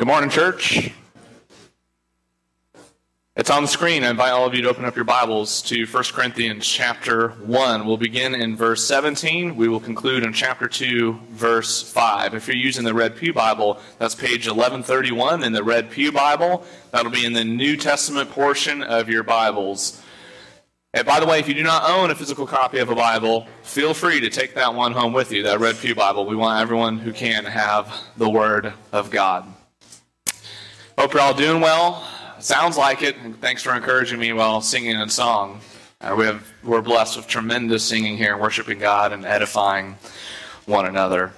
Good morning, church. It's on the screen. I invite all of you to open up your Bibles to 1 Corinthians chapter 1. We'll begin in verse 17. We will conclude in chapter 2, verse 5. If you're using the Red Pew Bible, that's page 1131 in the Red Pew Bible. That'll be in the New Testament portion of your Bibles. And by the way, if you do not own a physical copy of a Bible, feel free to take that one home with you, that Red Pew Bible. We want everyone who can have the Word of God. Hope you're all doing well. Sounds like it. And thanks for encouraging me while singing a song. Uh, we have, we're blessed with tremendous singing here, worshiping God and edifying one another.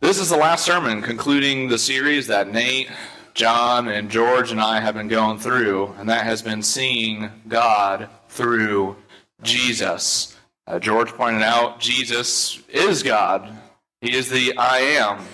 This is the last sermon concluding the series that Nate, John, and George and I have been going through, and that has been seeing God through Jesus. Uh, George pointed out Jesus is God, He is the I am.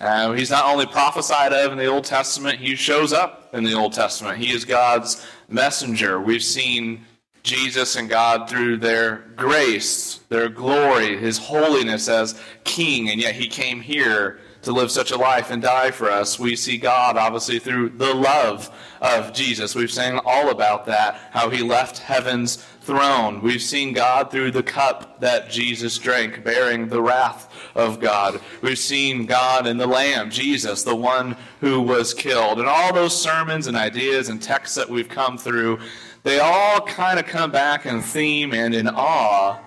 Uh, he's not only prophesied of in the Old Testament, he shows up in the Old Testament. He is God's messenger. We've seen Jesus and God through their grace, their glory, his holiness as king, and yet he came here to live such a life and die for us. We see God obviously through the love of Jesus. We've sang all about that, how he left heaven's throne. We've seen God through the cup that Jesus drank, bearing the wrath of God. We've seen God in the Lamb, Jesus, the one who was killed. And all those sermons and ideas and texts that we've come through, they all kind of come back in theme and in awe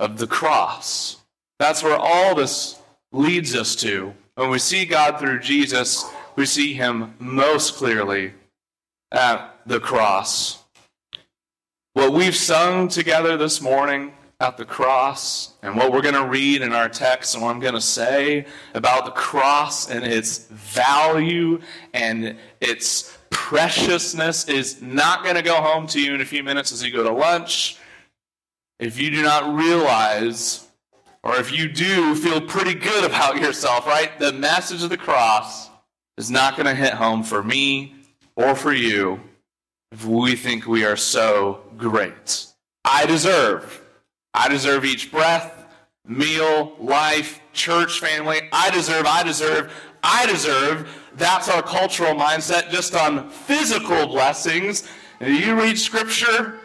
of the cross. That's where all this leads us to. When we see God through Jesus, we see him most clearly at the cross. What we've sung together this morning at the cross and what we're going to read in our text and what I'm going to say about the cross and its value and its preciousness is not going to go home to you in a few minutes as you go to lunch if you do not realize or if you do feel pretty good about yourself, right? The message of the cross is not going to hit home for me or for you if we think we are so great. I deserve I deserve each breath, meal, life, church family. I deserve, I deserve, I deserve. That's our cultural mindset just on physical blessings. You read scripture,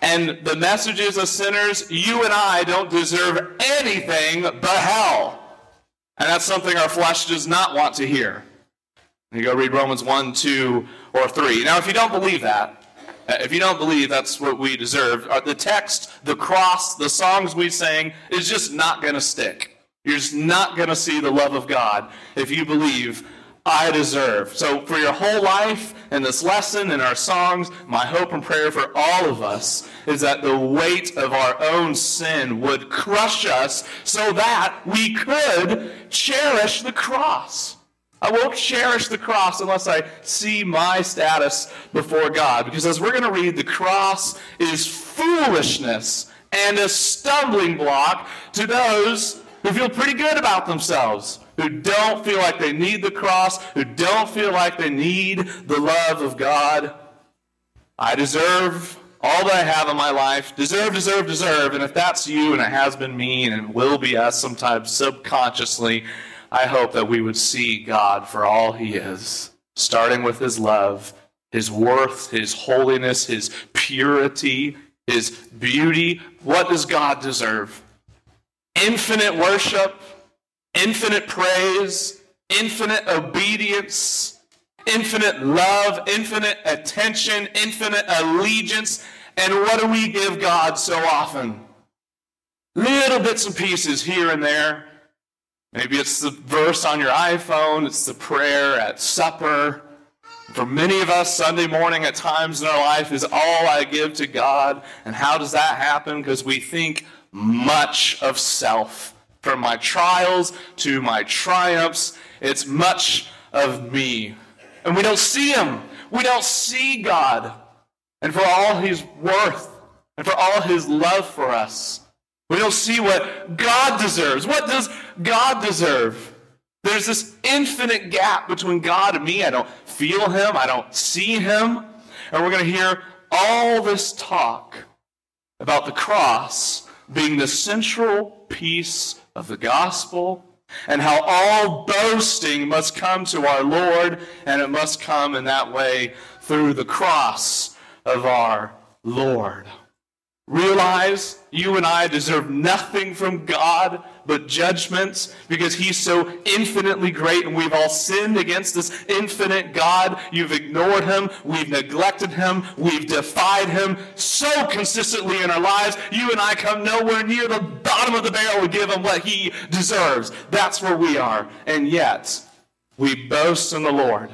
and the messages of sinners, you and I don't deserve anything but hell. And that's something our flesh does not want to hear. You go read Romans 1, 2, or 3. Now, if you don't believe that, uh, if you don't believe that's what we deserve, uh, the text, the cross, the songs we sang is just not going to stick. You're just not going to see the love of God if you believe I deserve. So, for your whole life and this lesson and our songs, my hope and prayer for all of us is that the weight of our own sin would crush us so that we could cherish the cross. I won't cherish the cross unless I see my status before God. Because as we're going to read, the cross is foolishness and a stumbling block to those who feel pretty good about themselves, who don't feel like they need the cross, who don't feel like they need the love of God. I deserve all that I have in my life. Deserve, deserve, deserve. And if that's you, and it has been me, and it will be us sometimes subconsciously, I hope that we would see God for all he is, starting with his love, his worth, his holiness, his purity, his beauty. What does God deserve? Infinite worship, infinite praise, infinite obedience, infinite love, infinite attention, infinite allegiance. And what do we give God so often? Little bits and pieces here and there. Maybe it's the verse on your iPhone, it's the prayer at supper. For many of us, Sunday morning at times in our life is all I give to God. And how does that happen? Because we think much of self. From my trials to my triumphs, it's much of me. And we don't see Him. We don't see God. And for all He's worth, and for all His love for us, we don't see what God deserves. What does God deserve? There's this infinite gap between God and me. I don't feel Him, I don't see Him. And we're going to hear all this talk about the cross being the central piece of the gospel and how all boasting must come to our Lord, and it must come in that way through the cross of our Lord. Realize you and I deserve nothing from God but judgments because He's so infinitely great and we've all sinned against this infinite God. You've ignored Him. We've neglected Him. We've defied Him so consistently in our lives. You and I come nowhere near the bottom of the barrel to give Him what He deserves. That's where we are. And yet, we boast in the Lord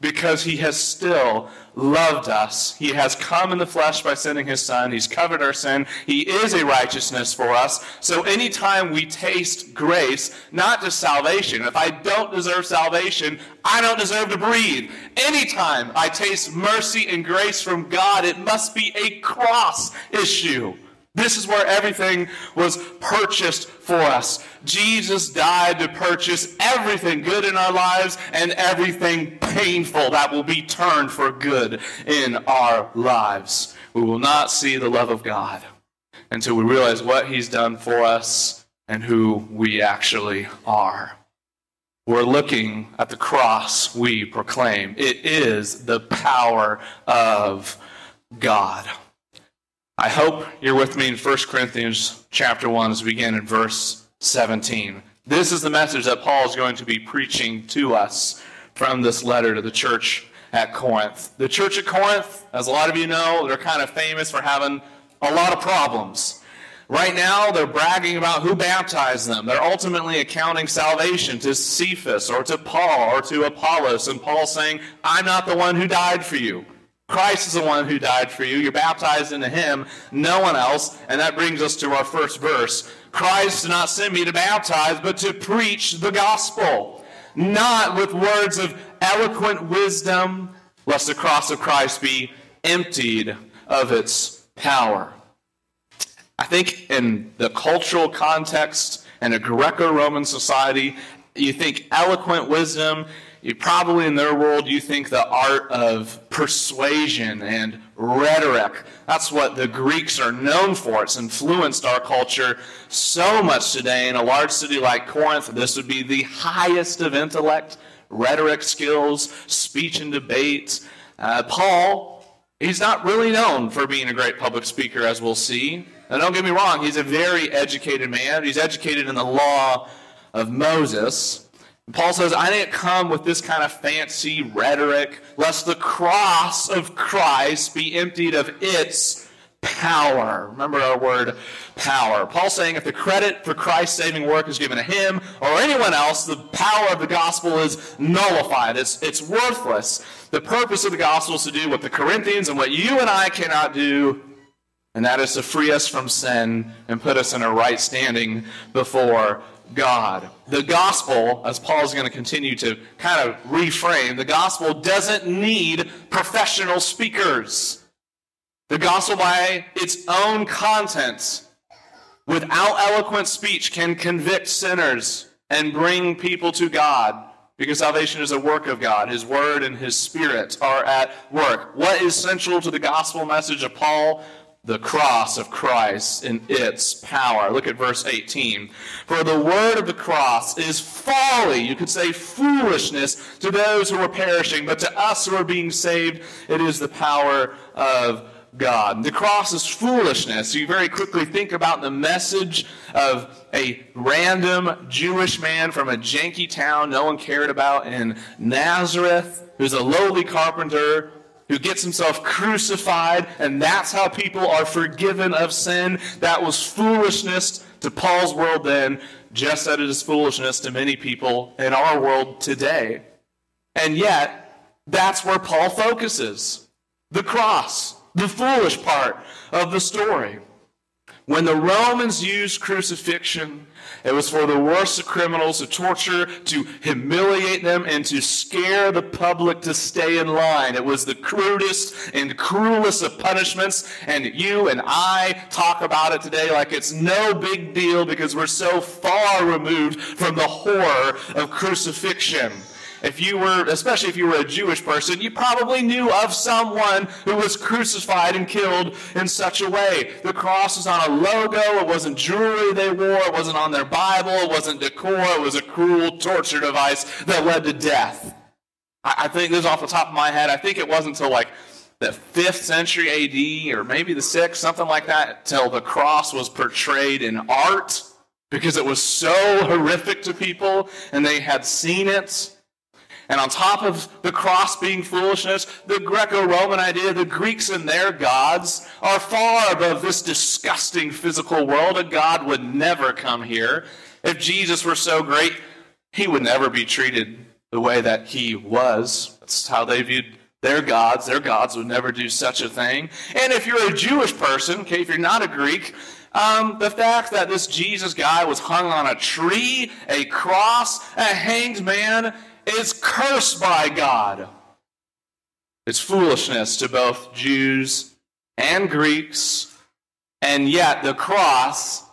because He has still loved us. He has come in the flesh by sending his son. He's covered our sin. He is a righteousness for us. So anytime we taste grace, not just salvation, if I don't deserve salvation, I don't deserve to breathe. Anytime I taste mercy and grace from God, it must be a cross issue. This is where everything was purchased for us. Jesus died to purchase everything good in our lives and everything painful that will be turned for good in our lives. We will not see the love of God until we realize what He's done for us and who we actually are. We're looking at the cross we proclaim. It is the power of God. I hope you're with me in 1 Corinthians chapter 1 as we begin in verse 17. This is the message that Paul is going to be preaching to us from this letter to the church at Corinth. The church at Corinth, as a lot of you know, they're kind of famous for having a lot of problems. Right now, they're bragging about who baptized them. They're ultimately accounting salvation to Cephas or to Paul or to Apollos. And Paul saying, I'm not the one who died for you. Christ is the one who died for you. You're baptized into him, no one else. And that brings us to our first verse. Christ did not send me to baptize, but to preach the gospel, not with words of eloquent wisdom, lest the cross of Christ be emptied of its power. I think in the cultural context and a Greco Roman society, you think eloquent wisdom you probably in their world you think the art of persuasion and rhetoric. That's what the greeks are known for. It's influenced our culture so much today. In a large city like corinth this would be the highest of intellect rhetoric skills speech and debate. Uh, paul he's not really known for being a great public speaker as we'll see. Now don't get me wrong he's a very educated man. He's educated in the law of moses Paul says, I didn't come with this kind of fancy rhetoric, lest the cross of Christ be emptied of its power. Remember our word power. Paul's saying if the credit for Christ's saving work is given to him or anyone else, the power of the gospel is nullified. It's, it's worthless. The purpose of the gospel is to do what the Corinthians and what you and I cannot do, and that is to free us from sin and put us in a right standing before God. The gospel, as Paul is going to continue to kind of reframe, the gospel doesn't need professional speakers. The gospel, by its own content, without eloquent speech, can convict sinners and bring people to God. Because salvation is a work of God. His word and his spirit are at work. What is central to the gospel message of Paul? The cross of Christ in its power. Look at verse 18. For the word of the cross is folly, you could say foolishness, to those who are perishing, but to us who are being saved, it is the power of God. The cross is foolishness. You very quickly think about the message of a random Jewish man from a janky town no one cared about in Nazareth, who's a lowly carpenter who gets himself crucified, and that's how people are forgiven of sin. That was foolishness to Paul's world then, just as it is foolishness to many people in our world today. And yet, that's where Paul focuses the cross, the foolish part of the story. When the Romans used crucifixion, it was for the worst of criminals to torture, to humiliate them, and to scare the public to stay in line. It was the crudest and cruelest of punishments, and you and I talk about it today like it's no big deal because we're so far removed from the horror of crucifixion. If you were, especially if you were a Jewish person, you probably knew of someone who was crucified and killed in such a way. The cross was on a logo, it wasn't jewelry they wore, it wasn't on their Bible, it wasn't decor, it was a cruel torture device that led to death. I, I think this is off the top of my head. I think it wasn't until like the 5th century AD or maybe the 6th, something like that, till the cross was portrayed in art because it was so horrific to people and they had seen it. And on top of the cross being foolishness, the Greco Roman idea, the Greeks and their gods are far above this disgusting physical world. A God would never come here. If Jesus were so great, he would never be treated the way that he was. That's how they viewed their gods. Their gods would never do such a thing. And if you're a Jewish person, okay, if you're not a Greek, um, the fact that this Jesus guy was hung on a tree, a cross, a hanged man, is cursed by God. It's foolishness to both Jews and Greeks, and yet the cross,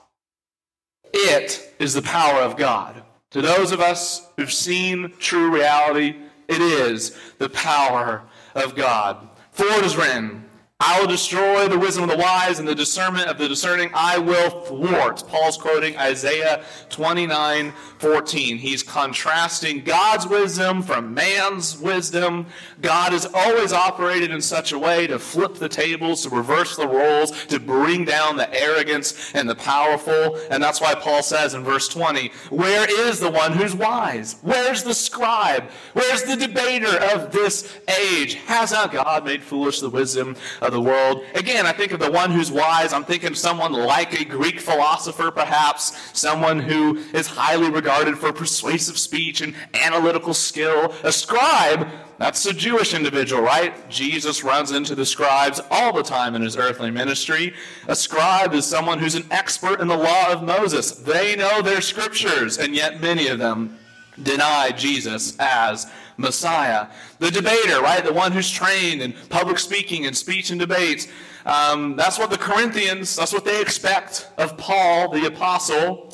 it is the power of God. To those of us who've seen true reality, it is the power of God. For it is written, I will destroy the wisdom of the wise and the discernment of the discerning I will thwart. Paul's quoting Isaiah 29 14. He's contrasting God's wisdom from man's wisdom. God has always operated in such a way to flip the tables, to reverse the roles, to bring down the arrogance and the powerful. And that's why Paul says in verse 20, Where is the one who's wise? Where's the scribe? Where's the debater of this age? Has not God made foolish the wisdom of the world? Again, I think of the one who's wise. I'm thinking of someone like a Greek philosopher, perhaps, someone who is highly regarded for persuasive speech and analytical skill. A scribe, that's a Jewish individual, right? Jesus runs into the scribes all the time in his earthly ministry. A scribe is someone who's an expert in the law of Moses. They know their scriptures, and yet many of them deny Jesus as Messiah. The debater, right? The one who's trained in public speaking and speech and debates. Um, that's what the Corinthians, that's what they expect of Paul, the apostle.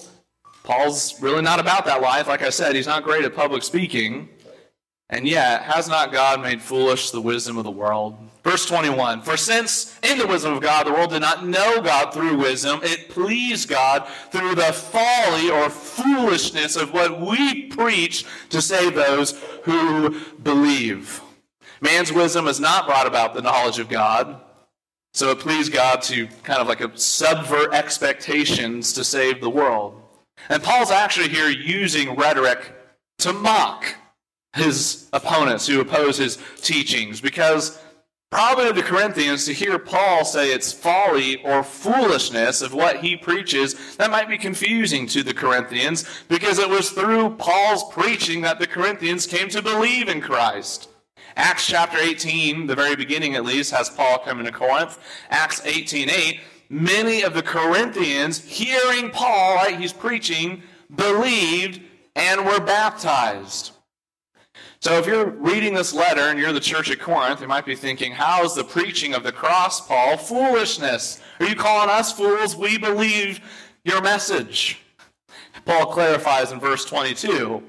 Paul's really not about that life. Like I said, he's not great at public speaking. And yet, has not God made foolish the wisdom of the world? Verse 21 For since in the wisdom of God the world did not know God through wisdom, it pleased God through the folly or foolishness of what we preach to save those who believe. Man's wisdom has not brought about the knowledge of God. So it pleased God to kind of like subvert expectations to save the world. And Paul's actually here using rhetoric to mock his opponents who oppose his teachings because probably the Corinthians to hear Paul say it's folly or foolishness of what he preaches, that might be confusing to the Corinthians because it was through Paul's preaching that the Corinthians came to believe in Christ. Acts chapter 18, the very beginning at least, has Paul coming to Corinth. Acts 18 8 many of the Corinthians, hearing Paul, right, he's preaching, believed and were baptized. So if you're reading this letter and you're the church at Corinth, you might be thinking, how is the preaching of the cross, Paul, foolishness? Are you calling us fools? We believe your message. Paul clarifies in verse 22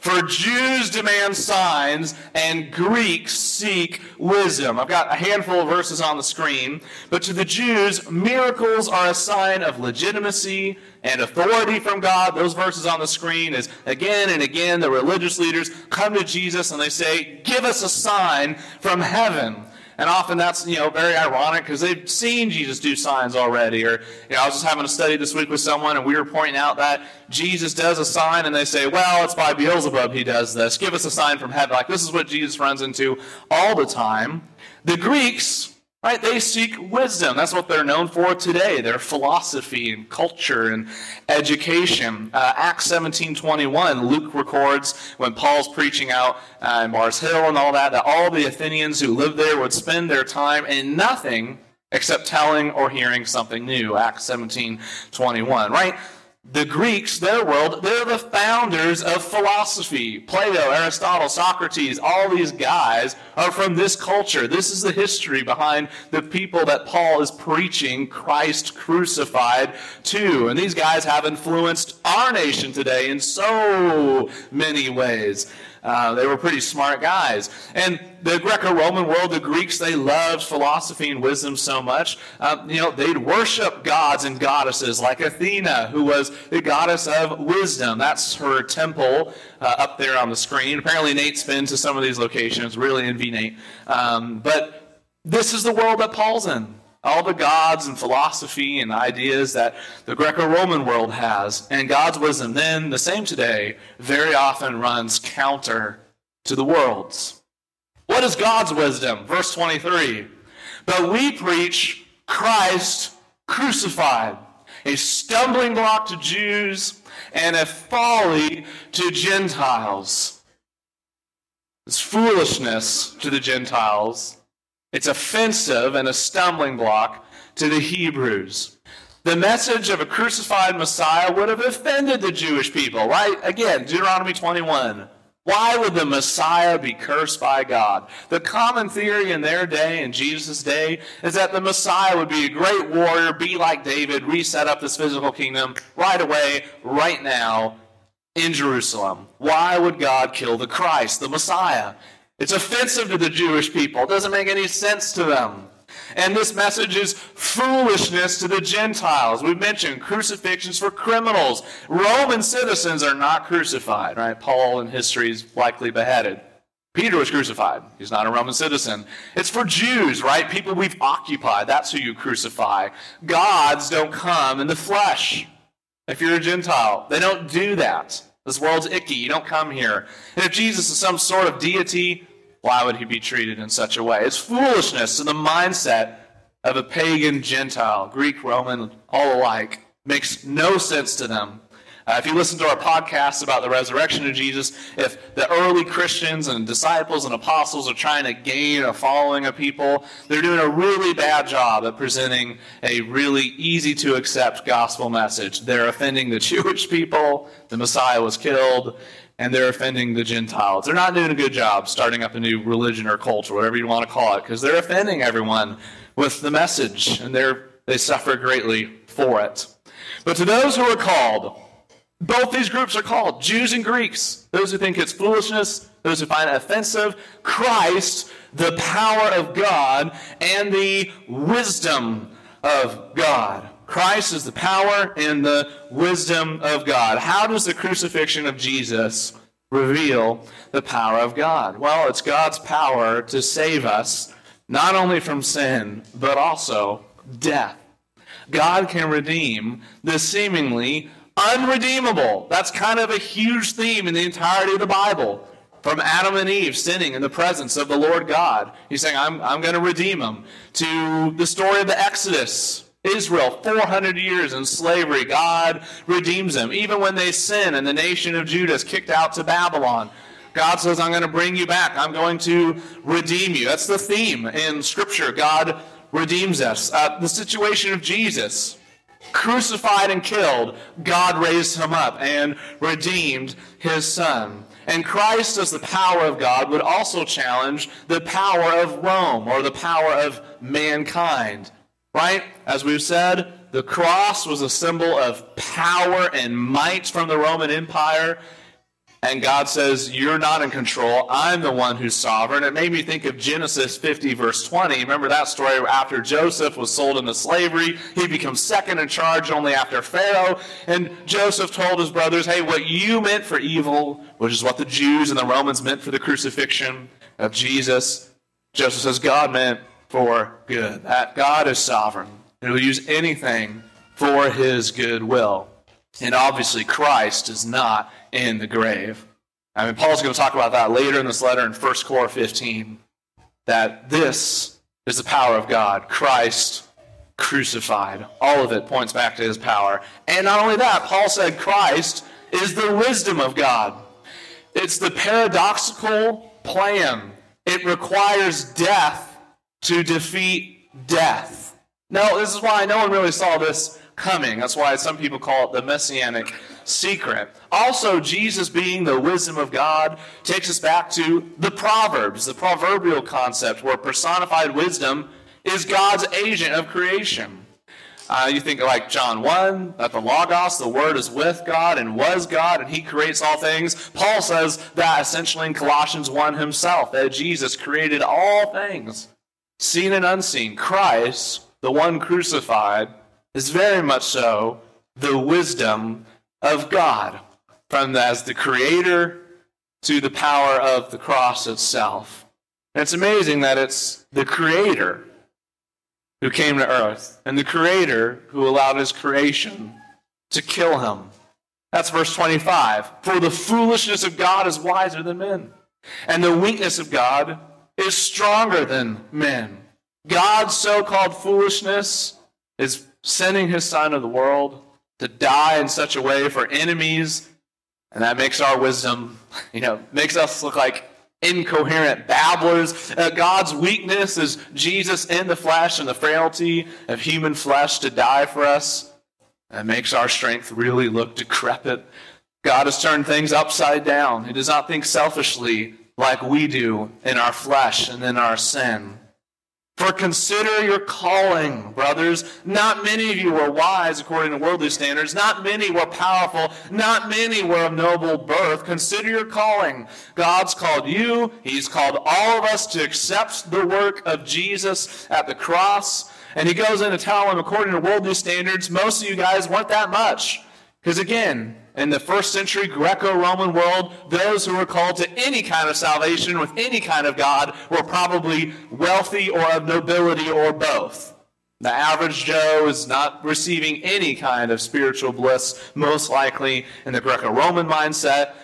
for Jews demand signs and Greeks seek wisdom. I've got a handful of verses on the screen, but to the Jews, miracles are a sign of legitimacy and authority from God. Those verses on the screen is again and again the religious leaders come to Jesus and they say, Give us a sign from heaven. And often that's, you know, very ironic because they've seen Jesus do signs already. Or, you know, I was just having a study this week with someone and we were pointing out that Jesus does a sign and they say, well, it's by Beelzebub he does this. Give us a sign from heaven. Like this is what Jesus runs into all the time. The Greeks, Right? They seek wisdom. That's what they're known for today. Their philosophy and culture and education. Uh, Acts 17 21, Luke records when Paul's preaching out uh, in Mars Hill and all that, that all the Athenians who lived there would spend their time in nothing except telling or hearing something new. Acts 17 21, right? The Greeks, their world, they're the founders of philosophy. Plato, Aristotle, Socrates, all these guys are from this culture. This is the history behind the people that Paul is preaching Christ crucified to. And these guys have influenced our nation today in so many ways. Uh, they were pretty smart guys. And the Greco Roman world, the Greeks, they loved philosophy and wisdom so much. Uh, you know, they'd worship gods and goddesses like Athena, who was the goddess of wisdom. That's her temple uh, up there on the screen. Apparently, Nate's been to some of these locations. Really envy Nate. Um, but this is the world that Paul's in all the gods and philosophy and ideas that the Greco Roman world has. And God's wisdom, then, the same today, very often runs counter to the world's. What is God's wisdom? Verse 23 But we preach Christ crucified, a stumbling block to Jews and a folly to Gentiles. It's foolishness to the Gentiles it's offensive and a stumbling block to the Hebrews. The message of a crucified Messiah would have offended the Jewish people, right? Again, Deuteronomy 21. Why would the Messiah be cursed by God? The common theory in their day, in Jesus' day, is that the Messiah would be a great warrior, be like David, reset up this physical kingdom right away, right now, in Jerusalem. Why would God kill the Christ, the Messiah? It's offensive to the Jewish people. It doesn't make any sense to them. And this message is foolishness to the Gentiles. We've mentioned crucifixions for criminals. Roman citizens are not crucified, right? Paul in history is likely beheaded. Peter was crucified. He's not a Roman citizen. It's for Jews, right? People we've occupied. That's who you crucify. Gods don't come in the flesh. If you're a Gentile, they don't do that. This world's icky. You don't come here. And if Jesus is some sort of deity, why would he be treated in such a way? It's foolishness in the mindset of a pagan Gentile, Greek, Roman, all alike. Makes no sense to them. Uh, if you listen to our podcast about the resurrection of Jesus, if the early Christians and disciples and apostles are trying to gain a following of people, they're doing a really bad job at presenting a really easy to accept gospel message. They're offending the Jewish people, the Messiah was killed, and they're offending the Gentiles. They're not doing a good job starting up a new religion or cult or whatever you want to call it, because they're offending everyone with the message, and they're, they suffer greatly for it. But to those who are called, both these groups are called Jews and Greeks. Those who think it's foolishness, those who find it offensive. Christ, the power of God and the wisdom of God. Christ is the power and the wisdom of God. How does the crucifixion of Jesus reveal the power of God? Well, it's God's power to save us, not only from sin, but also death. God can redeem the seemingly unredeemable. That's kind of a huge theme in the entirety of the Bible. From Adam and Eve sinning in the presence of the Lord God. He's saying, I'm, I'm going to redeem them. To the story of the Exodus. Israel, 400 years in slavery, God redeems them. Even when they sin and the nation of Judah is kicked out to Babylon, God says, I'm going to bring you back. I'm going to redeem you. That's the theme in Scripture. God redeems us. Uh, the situation of Jesus crucified and killed, God raised him up and redeemed his son. And Christ, as the power of God, would also challenge the power of Rome or the power of mankind. Right? As we've said, the cross was a symbol of power and might from the Roman Empire. And God says, You're not in control. I'm the one who's sovereign. It made me think of Genesis 50, verse 20. Remember that story after Joseph was sold into slavery? He becomes second in charge only after Pharaoh. And Joseph told his brothers, Hey, what you meant for evil, which is what the Jews and the Romans meant for the crucifixion of Jesus, Joseph says, God meant for good. That God is sovereign. He will use anything for his good will. And obviously, Christ is not in the grave. I mean, Paul's going to talk about that later in this letter in 1 Cor 15, that this is the power of God, Christ crucified. All of it points back to his power. And not only that, Paul said Christ is the wisdom of God. It's the paradoxical plan. It requires death to defeat death. Now, this is why no one really saw this coming. That's why some people call it the messianic secret. Also, Jesus being the wisdom of God takes us back to the Proverbs, the proverbial concept where personified wisdom is God's agent of creation. Uh, you think like John 1, that the Logos, the Word is with God and was God, and He creates all things. Paul says that essentially in Colossians 1 himself, that Jesus created all things, seen and unseen. Christ, the one crucified, is very much so the wisdom of God, from the, as the creator to the power of the cross itself. And it's amazing that it's the creator who came to earth and the creator who allowed his creation to kill him. That's verse 25. For the foolishness of God is wiser than men, and the weakness of God is stronger than men. God's so called foolishness is sending his son to the world to die in such a way for enemies, and that makes our wisdom, you know, makes us look like incoherent babblers. Uh, God's weakness is Jesus in the flesh and the frailty of human flesh to die for us. That makes our strength really look decrepit. God has turned things upside down. He does not think selfishly like we do in our flesh and in our sin. For consider your calling, brothers. Not many of you were wise according to worldly standards. Not many were powerful. Not many were of noble birth. Consider your calling. God's called you. He's called all of us to accept the work of Jesus at the cross. And he goes in to tell them, according to worldly standards, most of you guys weren't that much. Because again, in the first century Greco Roman world, those who were called to any kind of salvation with any kind of God were probably wealthy or of nobility or both. The average Joe is not receiving any kind of spiritual bliss, most likely in the Greco Roman mindset.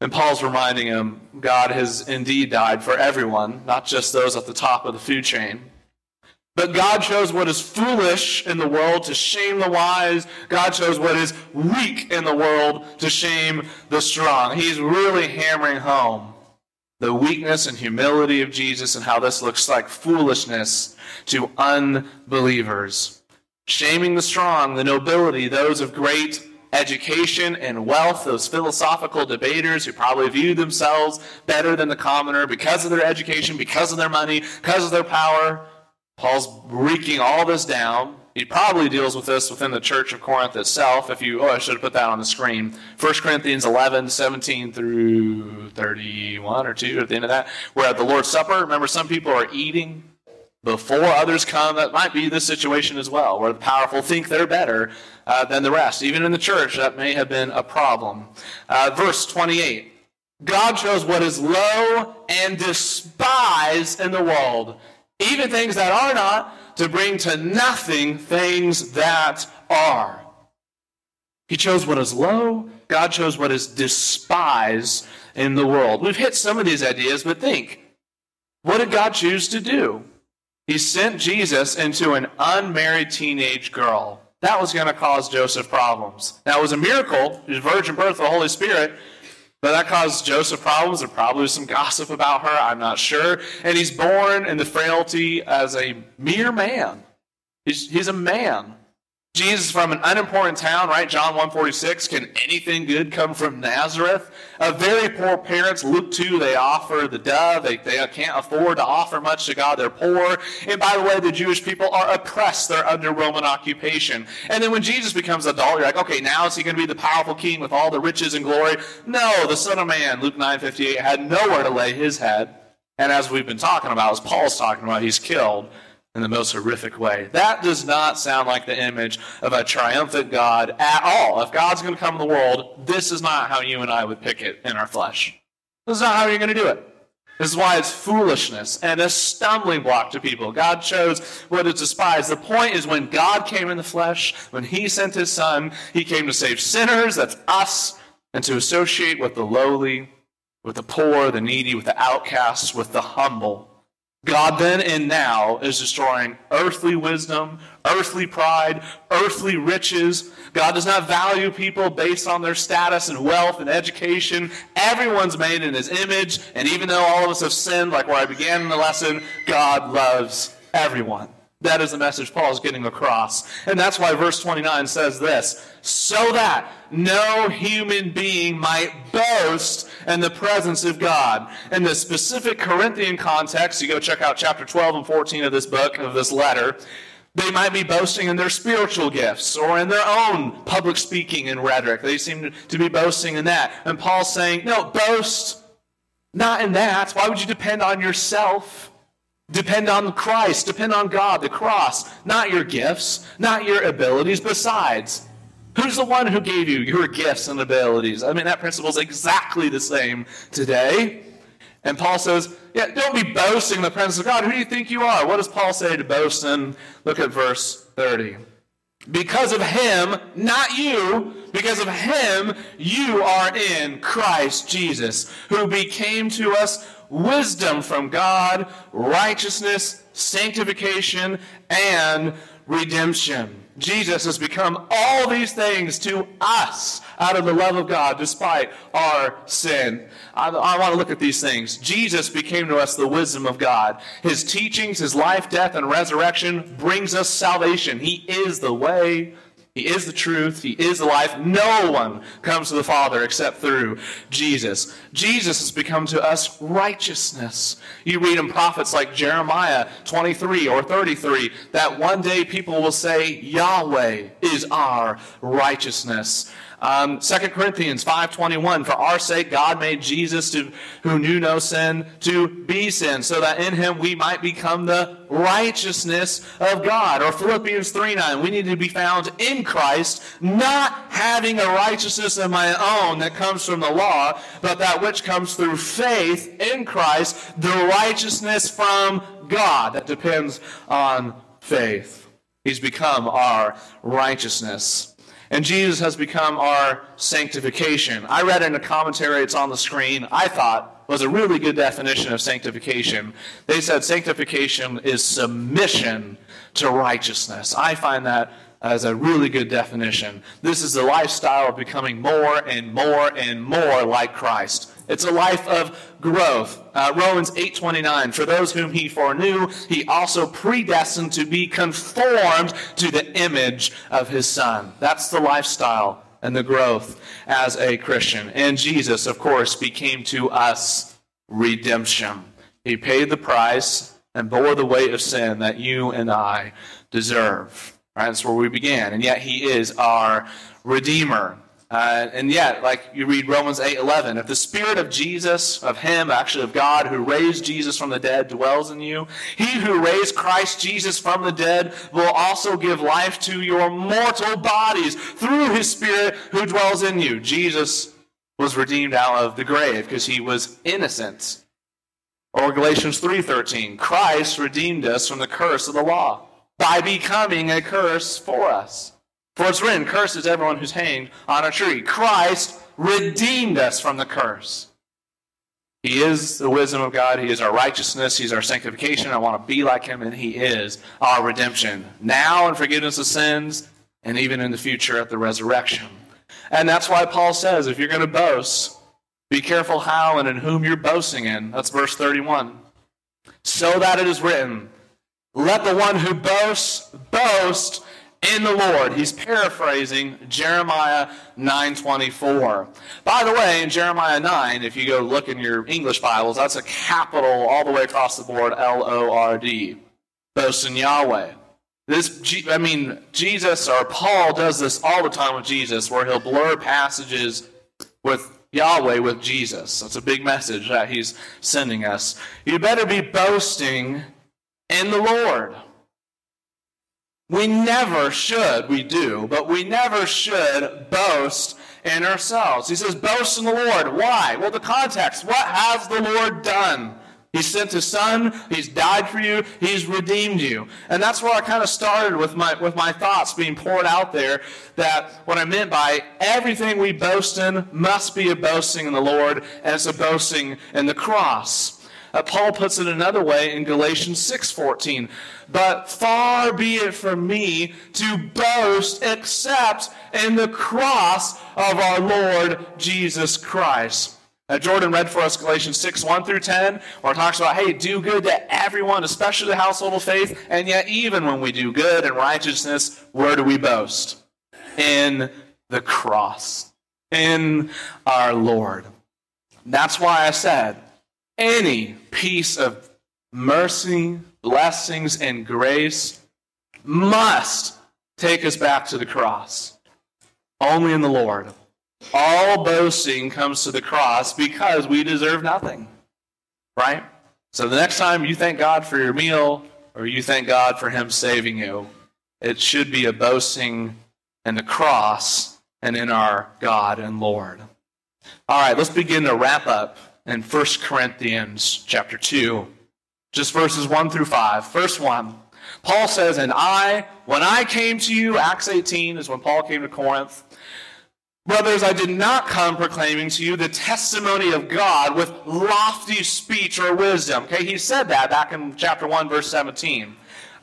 And Paul's reminding him God has indeed died for everyone, not just those at the top of the food chain. But God chose what is foolish in the world to shame the wise. God chose what is weak in the world to shame the strong. He's really hammering home the weakness and humility of Jesus and how this looks like foolishness to unbelievers. Shaming the strong, the nobility, those of great education and wealth, those philosophical debaters who probably view themselves better than the commoner because of their education, because of their money, because of their power. Paul's breaking all this down. He probably deals with this within the church of Corinth itself. If you, oh, I should have put that on the screen. 1 Corinthians 11, 17 through 31 or 2 at the end of that. We're at the Lord's Supper. Remember, some people are eating before others come. That might be the situation as well, where the powerful think they're better uh, than the rest. Even in the church, that may have been a problem. Uh, verse 28 God chose what is low and despised in the world even things that are not, to bring to nothing things that are. He chose what is low, God chose what is despised in the world. We've hit some of these ideas, but think what did God choose to do? He sent Jesus into an unmarried teenage girl. That was going to cause Joseph problems. Now, it was a miracle, his virgin birth of the Holy Spirit, but that caused Joseph problems. There probably was some gossip about her. I'm not sure. And he's born in the frailty as a mere man. He's, he's a man. Jesus from an unimportant town, right? John 146. Can anything good come from Nazareth? A very poor parents, Luke 2, they offer the dove. They, they can't afford to offer much to God. They're poor. And by the way, the Jewish people are oppressed. They're under Roman occupation. And then when Jesus becomes adult, you're like, okay, now is he going to be the powerful king with all the riches and glory? No, the Son of Man, Luke 9 58, had nowhere to lay his head. And as we've been talking about, as Paul's talking about, he's killed in the most horrific way. That does not sound like the image of a triumphant God at all. If God's going to come in the world, this is not how you and I would pick it in our flesh. This is not how you're going to do it. This is why it's foolishness and a stumbling block to people. God chose what is despised. The point is when God came in the flesh, when He sent His Son, He came to save sinners, that's us, and to associate with the lowly, with the poor, the needy, with the outcasts, with the humble. God then and now is destroying earthly wisdom, earthly pride, earthly riches. God does not value people based on their status and wealth and education. Everyone's made in his image, and even though all of us have sinned, like where I began in the lesson, God loves everyone. That is the message Paul is getting across. And that's why verse 29 says this so that no human being might boast in the presence of God. In the specific Corinthian context, you go check out chapter 12 and 14 of this book, of this letter. They might be boasting in their spiritual gifts or in their own public speaking and rhetoric. They seem to be boasting in that. And Paul's saying, no, boast not in that. Why would you depend on yourself? Depend on Christ, depend on God, the cross, not your gifts, not your abilities. Besides, who's the one who gave you your gifts and abilities? I mean, that principle is exactly the same today. And Paul says, yeah, don't be boasting in the presence of God. Who do you think you are? What does Paul say to boast in? Look at verse 30. Because of him, not you, because of him, you are in Christ Jesus, who became to us wisdom from God, righteousness, sanctification, and redemption. Jesus has become all these things to us out of the love of God despite our sin. I, I, want to look at these things. Jesus became to us the wisdom of God. His teachings, his life, death, and resurrection brings us salvation. He is the way, he is the truth. He is the life. No one comes to the Father except through Jesus. Jesus has become to us righteousness. You read in prophets like Jeremiah 23 or 33 that one day people will say, Yahweh is our righteousness. Um, 2 Corinthians 5.21, For our sake God made Jesus, to, who knew no sin, to be sin, so that in him we might become the righteousness of God. Or Philippians 3.9, we need to be found in Christ, not having a righteousness of my own that comes from the law, but that which comes through faith in Christ, the righteousness from God that depends on faith. He's become our righteousness. And Jesus has become our sanctification. I read in a commentary, it's on the screen, I thought was a really good definition of sanctification. They said sanctification is submission to righteousness. I find that as a really good definition. This is the lifestyle of becoming more and more and more like Christ. It's a life of growth. Uh, Romans 8:29 For those whom he foreknew, he also predestined to be conformed to the image of his son. That's the lifestyle and the growth as a Christian. And Jesus, of course, became to us redemption. He paid the price and bore the weight of sin that you and I deserve. Right? That's where we began. And yet he is our redeemer. Uh, and yet, like you read Romans 8 11, if the Spirit of Jesus, of Him, actually of God, who raised Jesus from the dead, dwells in you, He who raised Christ Jesus from the dead will also give life to your mortal bodies through His Spirit who dwells in you. Jesus was redeemed out of the grave because He was innocent. Or Galatians 3:13, Christ redeemed us from the curse of the law by becoming a curse for us. For it's written, Cursed is everyone who's hanged on a tree. Christ redeemed us from the curse. He is the wisdom of God. He is our righteousness. He's our sanctification. I want to be like him, and he is our redemption. Now in forgiveness of sins, and even in the future at the resurrection. And that's why Paul says if you're going to boast, be careful how and in whom you're boasting in. That's verse 31. So that it is written, Let the one who boasts boast in the Lord. He's paraphrasing Jeremiah 9:24. By the way, in Jeremiah 9, if you go look in your English Bibles, that's a capital all the way across the board L O R D. Boast in Yahweh. This I mean Jesus or Paul does this all the time with Jesus where he'll blur passages with Yahweh with Jesus. That's a big message that he's sending us. You better be boasting in the Lord. We never should, we do, but we never should boast in ourselves. He says, boast in the Lord. Why? Well, the context. What has the Lord done? He sent his son, he's died for you, he's redeemed you. And that's where I kind of started with my with my thoughts being poured out there that what I meant by everything we boast in must be a boasting in the Lord and it's a boasting in the cross. Uh, Paul puts it another way in Galatians 6:14. But far be it from me to boast except in the cross of our Lord Jesus Christ. Jordan read for us Galatians 6, 1 through 10, where it talks about, hey, do good to everyone, especially the household of faith. And yet, even when we do good and righteousness, where do we boast? In the cross, in our Lord. That's why I said, any piece of mercy, blessings, and grace must take us back to the cross. Only in the Lord. All boasting comes to the cross because we deserve nothing. Right? So the next time you thank God for your meal or you thank God for Him saving you, it should be a boasting in the cross and in our God and Lord. All right, let's begin to wrap up in 1 Corinthians chapter 2, just verses 1 through 5. First one, Paul says, And I, when I came to you, Acts 18 is when Paul came to Corinth. Brothers, I did not come proclaiming to you the testimony of God with lofty speech or wisdom. Okay, he said that back in chapter 1, verse 17.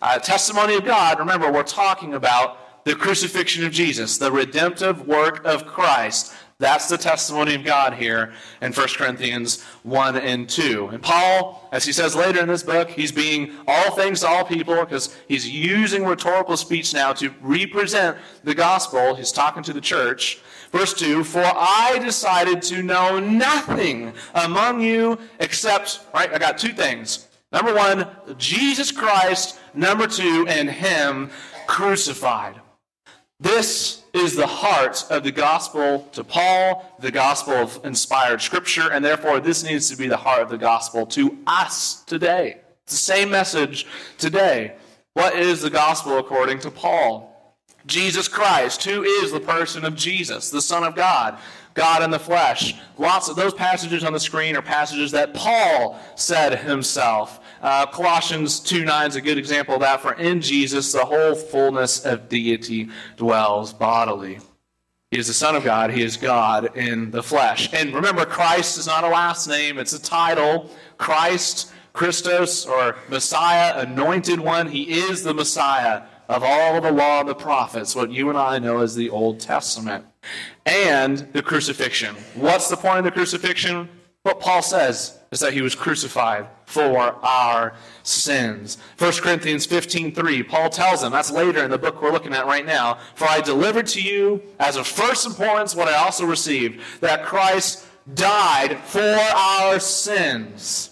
Uh, testimony of God, remember, we're talking about the crucifixion of Jesus, the redemptive work of Christ. That's the testimony of God here in 1 Corinthians 1 and 2. And Paul, as he says later in this book, he's being all things to all people because he's using rhetorical speech now to represent the gospel. He's talking to the church. Verse 2 For I decided to know nothing among you except, right, I got two things. Number one, Jesus Christ. Number two, and Him crucified. This is the heart of the gospel to Paul, the gospel of inspired scripture, and therefore this needs to be the heart of the gospel to us today. It's the same message today. What is the gospel according to Paul? Jesus Christ. Who is the person of Jesus, the Son of God? God in the flesh. Lots of those passages on the screen are passages that Paul said himself. Uh, Colossians 2 9 is a good example of that. For in Jesus, the whole fullness of deity dwells bodily. He is the Son of God. He is God in the flesh. And remember, Christ is not a last name, it's a title. Christ, Christos, or Messiah, anointed one. He is the Messiah of all the law and the prophets, what you and I know as the Old Testament. And the crucifixion. What's the point of the crucifixion? What Paul says is that he was crucified for our sins. 1 Corinthians 15:3, Paul tells them, that's later in the book we're looking at right now, for I delivered to you as of first importance what I also received, that Christ died for our sins.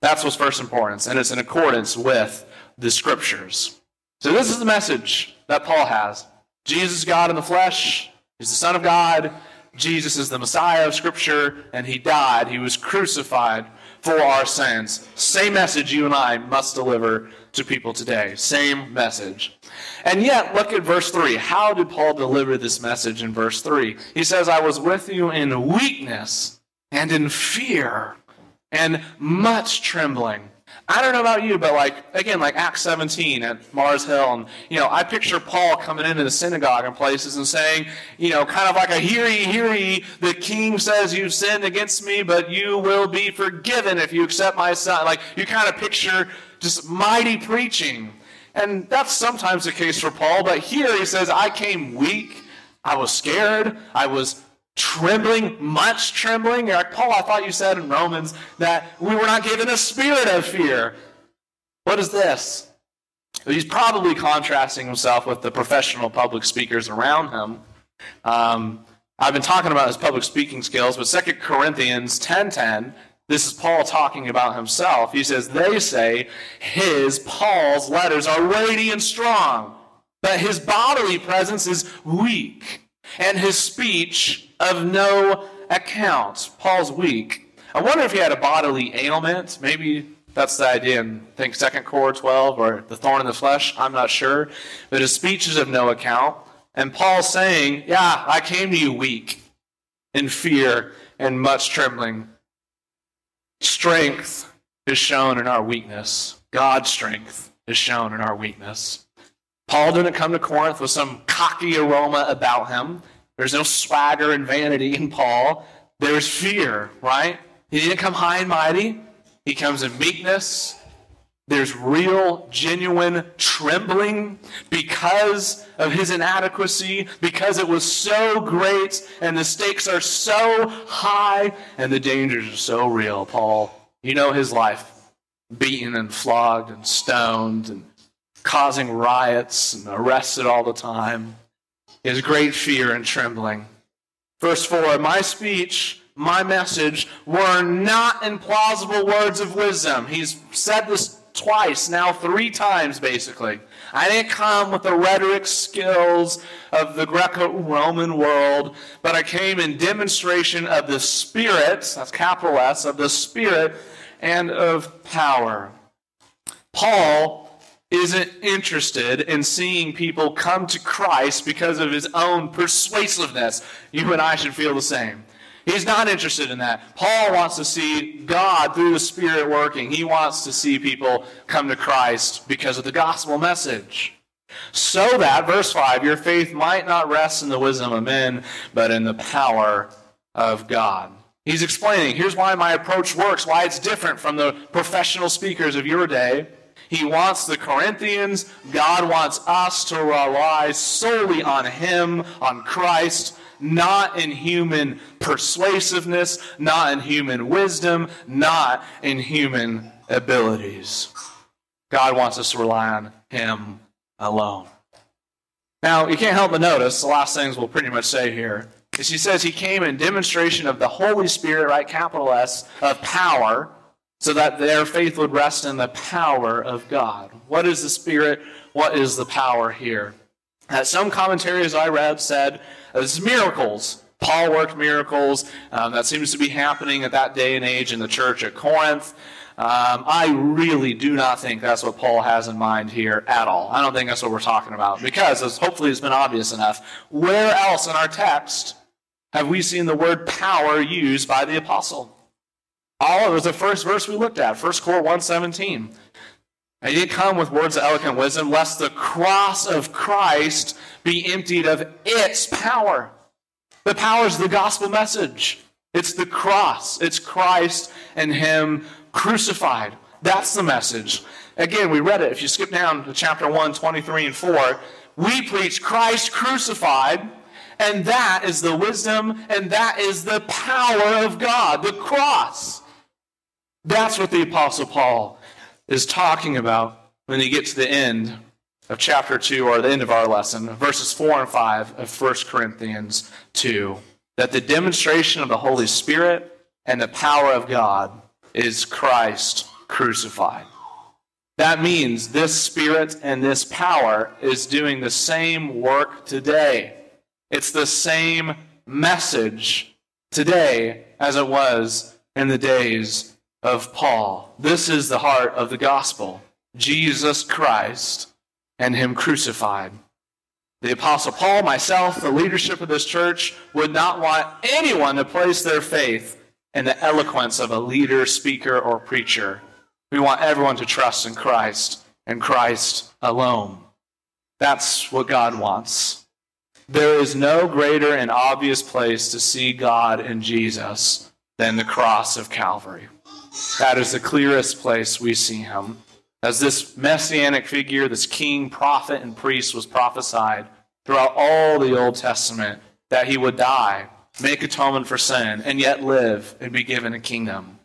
That's what's first importance, and it's in accordance with the scriptures. So this is the message that Paul has. Jesus God in the flesh. He's the Son of God. Jesus is the Messiah of Scripture, and he died. He was crucified for our sins. Same message you and I must deliver to people today. Same message. And yet, look at verse 3. How did Paul deliver this message in verse 3? He says, I was with you in weakness and in fear and much trembling. I don't know about you, but like again, like Acts 17 at Mars Hill, and you know, I picture Paul coming into the synagogue and places and saying, you know, kind of like a hear ye, hear ye, the king says you've sinned against me, but you will be forgiven if you accept my son. Like you kind of picture just mighty preaching. And that's sometimes the case for Paul, but here he says, I came weak, I was scared, I was trembling, much trembling. You're like, Paul, I thought you said in Romans that we were not given a spirit of fear. What is this? He's probably contrasting himself with the professional public speakers around him. Um, I've been talking about his public speaking skills, but 2 Corinthians 10.10, this is Paul talking about himself. He says, they say his, Paul's letters are weighty and strong, but his bodily presence is weak, and his speech of no account. Paul's weak. I wonder if he had a bodily ailment. Maybe that's the idea in think Second Cor 12 or the thorn in the flesh. I'm not sure. But his speech is of no account. And Paul's saying, Yeah, I came to you weak, in fear and much trembling. Strength is shown in our weakness. God's strength is shown in our weakness. Paul didn't come to Corinth with some cocky aroma about him. There's no swagger and vanity in Paul. There's fear, right? He didn't come high and mighty. He comes in meekness. There's real, genuine trembling because of his inadequacy, because it was so great and the stakes are so high and the dangers are so real. Paul, you know his life beaten and flogged and stoned and causing riots and arrested all the time is great fear and trembling. Verse 4 My speech, my message were not implausible words of wisdom. He's said this twice, now three times basically. I didn't come with the rhetoric skills of the Greco Roman world, but I came in demonstration of the Spirit, that's capital S, of the Spirit and of power. Paul isn't interested in seeing people come to Christ because of his own persuasiveness. You and I should feel the same. He's not interested in that. Paul wants to see God through the Spirit working. He wants to see people come to Christ because of the gospel message. So that, verse 5, your faith might not rest in the wisdom of men, but in the power of God. He's explaining here's why my approach works, why it's different from the professional speakers of your day. He wants the Corinthians, God wants us to rely solely on Him, on Christ, not in human persuasiveness, not in human wisdom, not in human abilities. God wants us to rely on Him alone. Now, you can't help but notice the last things we'll pretty much say here is he says he came in demonstration of the Holy Spirit, right, capital S, of power, so that their faith would rest in the power of God. What is the Spirit? What is the power here? Uh, some commentaries I read said it's miracles. Paul worked miracles. Um, that seems to be happening at that day and age in the church at Corinth. Um, I really do not think that's what Paul has in mind here at all. I don't think that's what we're talking about because, as hopefully it's been obvious enough, where else in our text have we seen the word power used by the apostle? All it was the first verse we looked at, 1 Cor 117. And he didn't come with words of eloquent wisdom, lest the cross of Christ be emptied of its power. The power is the gospel message. It's the cross. It's Christ and Him crucified. That's the message. Again, we read it. If you skip down to chapter 1, 23 and 4, we preach Christ crucified, and that is the wisdom and that is the power of God, the cross. That's what the Apostle Paul is talking about when you get to the end of chapter 2 or the end of our lesson, verses 4 and 5 of 1 Corinthians 2, that the demonstration of the Holy Spirit and the power of God is Christ crucified. That means this Spirit and this power is doing the same work today. It's the same message today as it was in the days of Paul. This is the heart of the gospel Jesus Christ and Him crucified. The Apostle Paul, myself, the leadership of this church would not want anyone to place their faith in the eloquence of a leader, speaker, or preacher. We want everyone to trust in Christ and Christ alone. That's what God wants. There is no greater and obvious place to see God in Jesus than the cross of Calvary. That is the clearest place we see him. As this messianic figure, this king, prophet, and priest was prophesied throughout all the Old Testament that he would die, make atonement for sin, and yet live and be given a kingdom.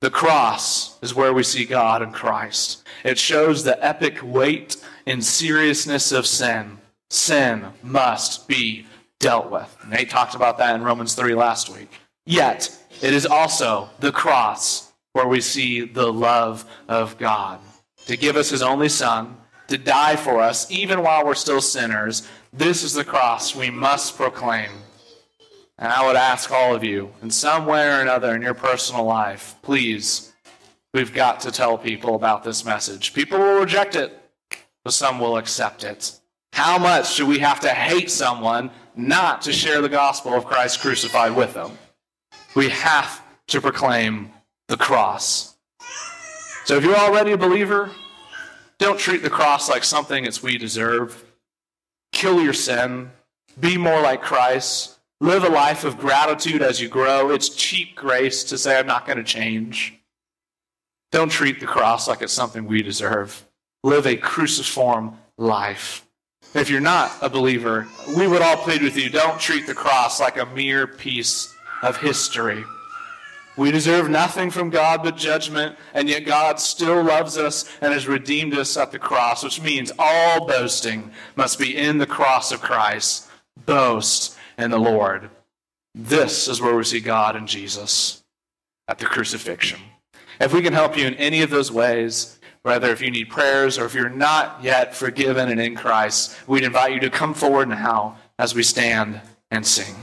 The cross is where we see God in Christ. It shows the epic weight and seriousness of sin. Sin must be dealt with. Nate talked about that in Romans 3 last week. Yet, it is also the cross where we see the love of God. To give us his only Son, to die for us, even while we're still sinners. This is the cross we must proclaim. And I would ask all of you, in some way or another in your personal life, please, we've got to tell people about this message. People will reject it, but some will accept it. How much do we have to hate someone not to share the gospel of Christ crucified with them? We have to proclaim the cross. So if you're already a believer, don't treat the cross like something it's we deserve. Kill your sin. Be more like Christ. Live a life of gratitude as you grow. It's cheap grace to say, I'm not going to change. Don't treat the cross like it's something we deserve. Live a cruciform life. If you're not a believer, we would all plead with you don't treat the cross like a mere piece of history. We deserve nothing from God but judgment, and yet God still loves us and has redeemed us at the cross, which means all boasting must be in the cross of Christ. Boast in the Lord. This is where we see God in Jesus at the crucifixion. If we can help you in any of those ways, whether if you need prayers or if you're not yet forgiven and in Christ, we'd invite you to come forward now as we stand and sing.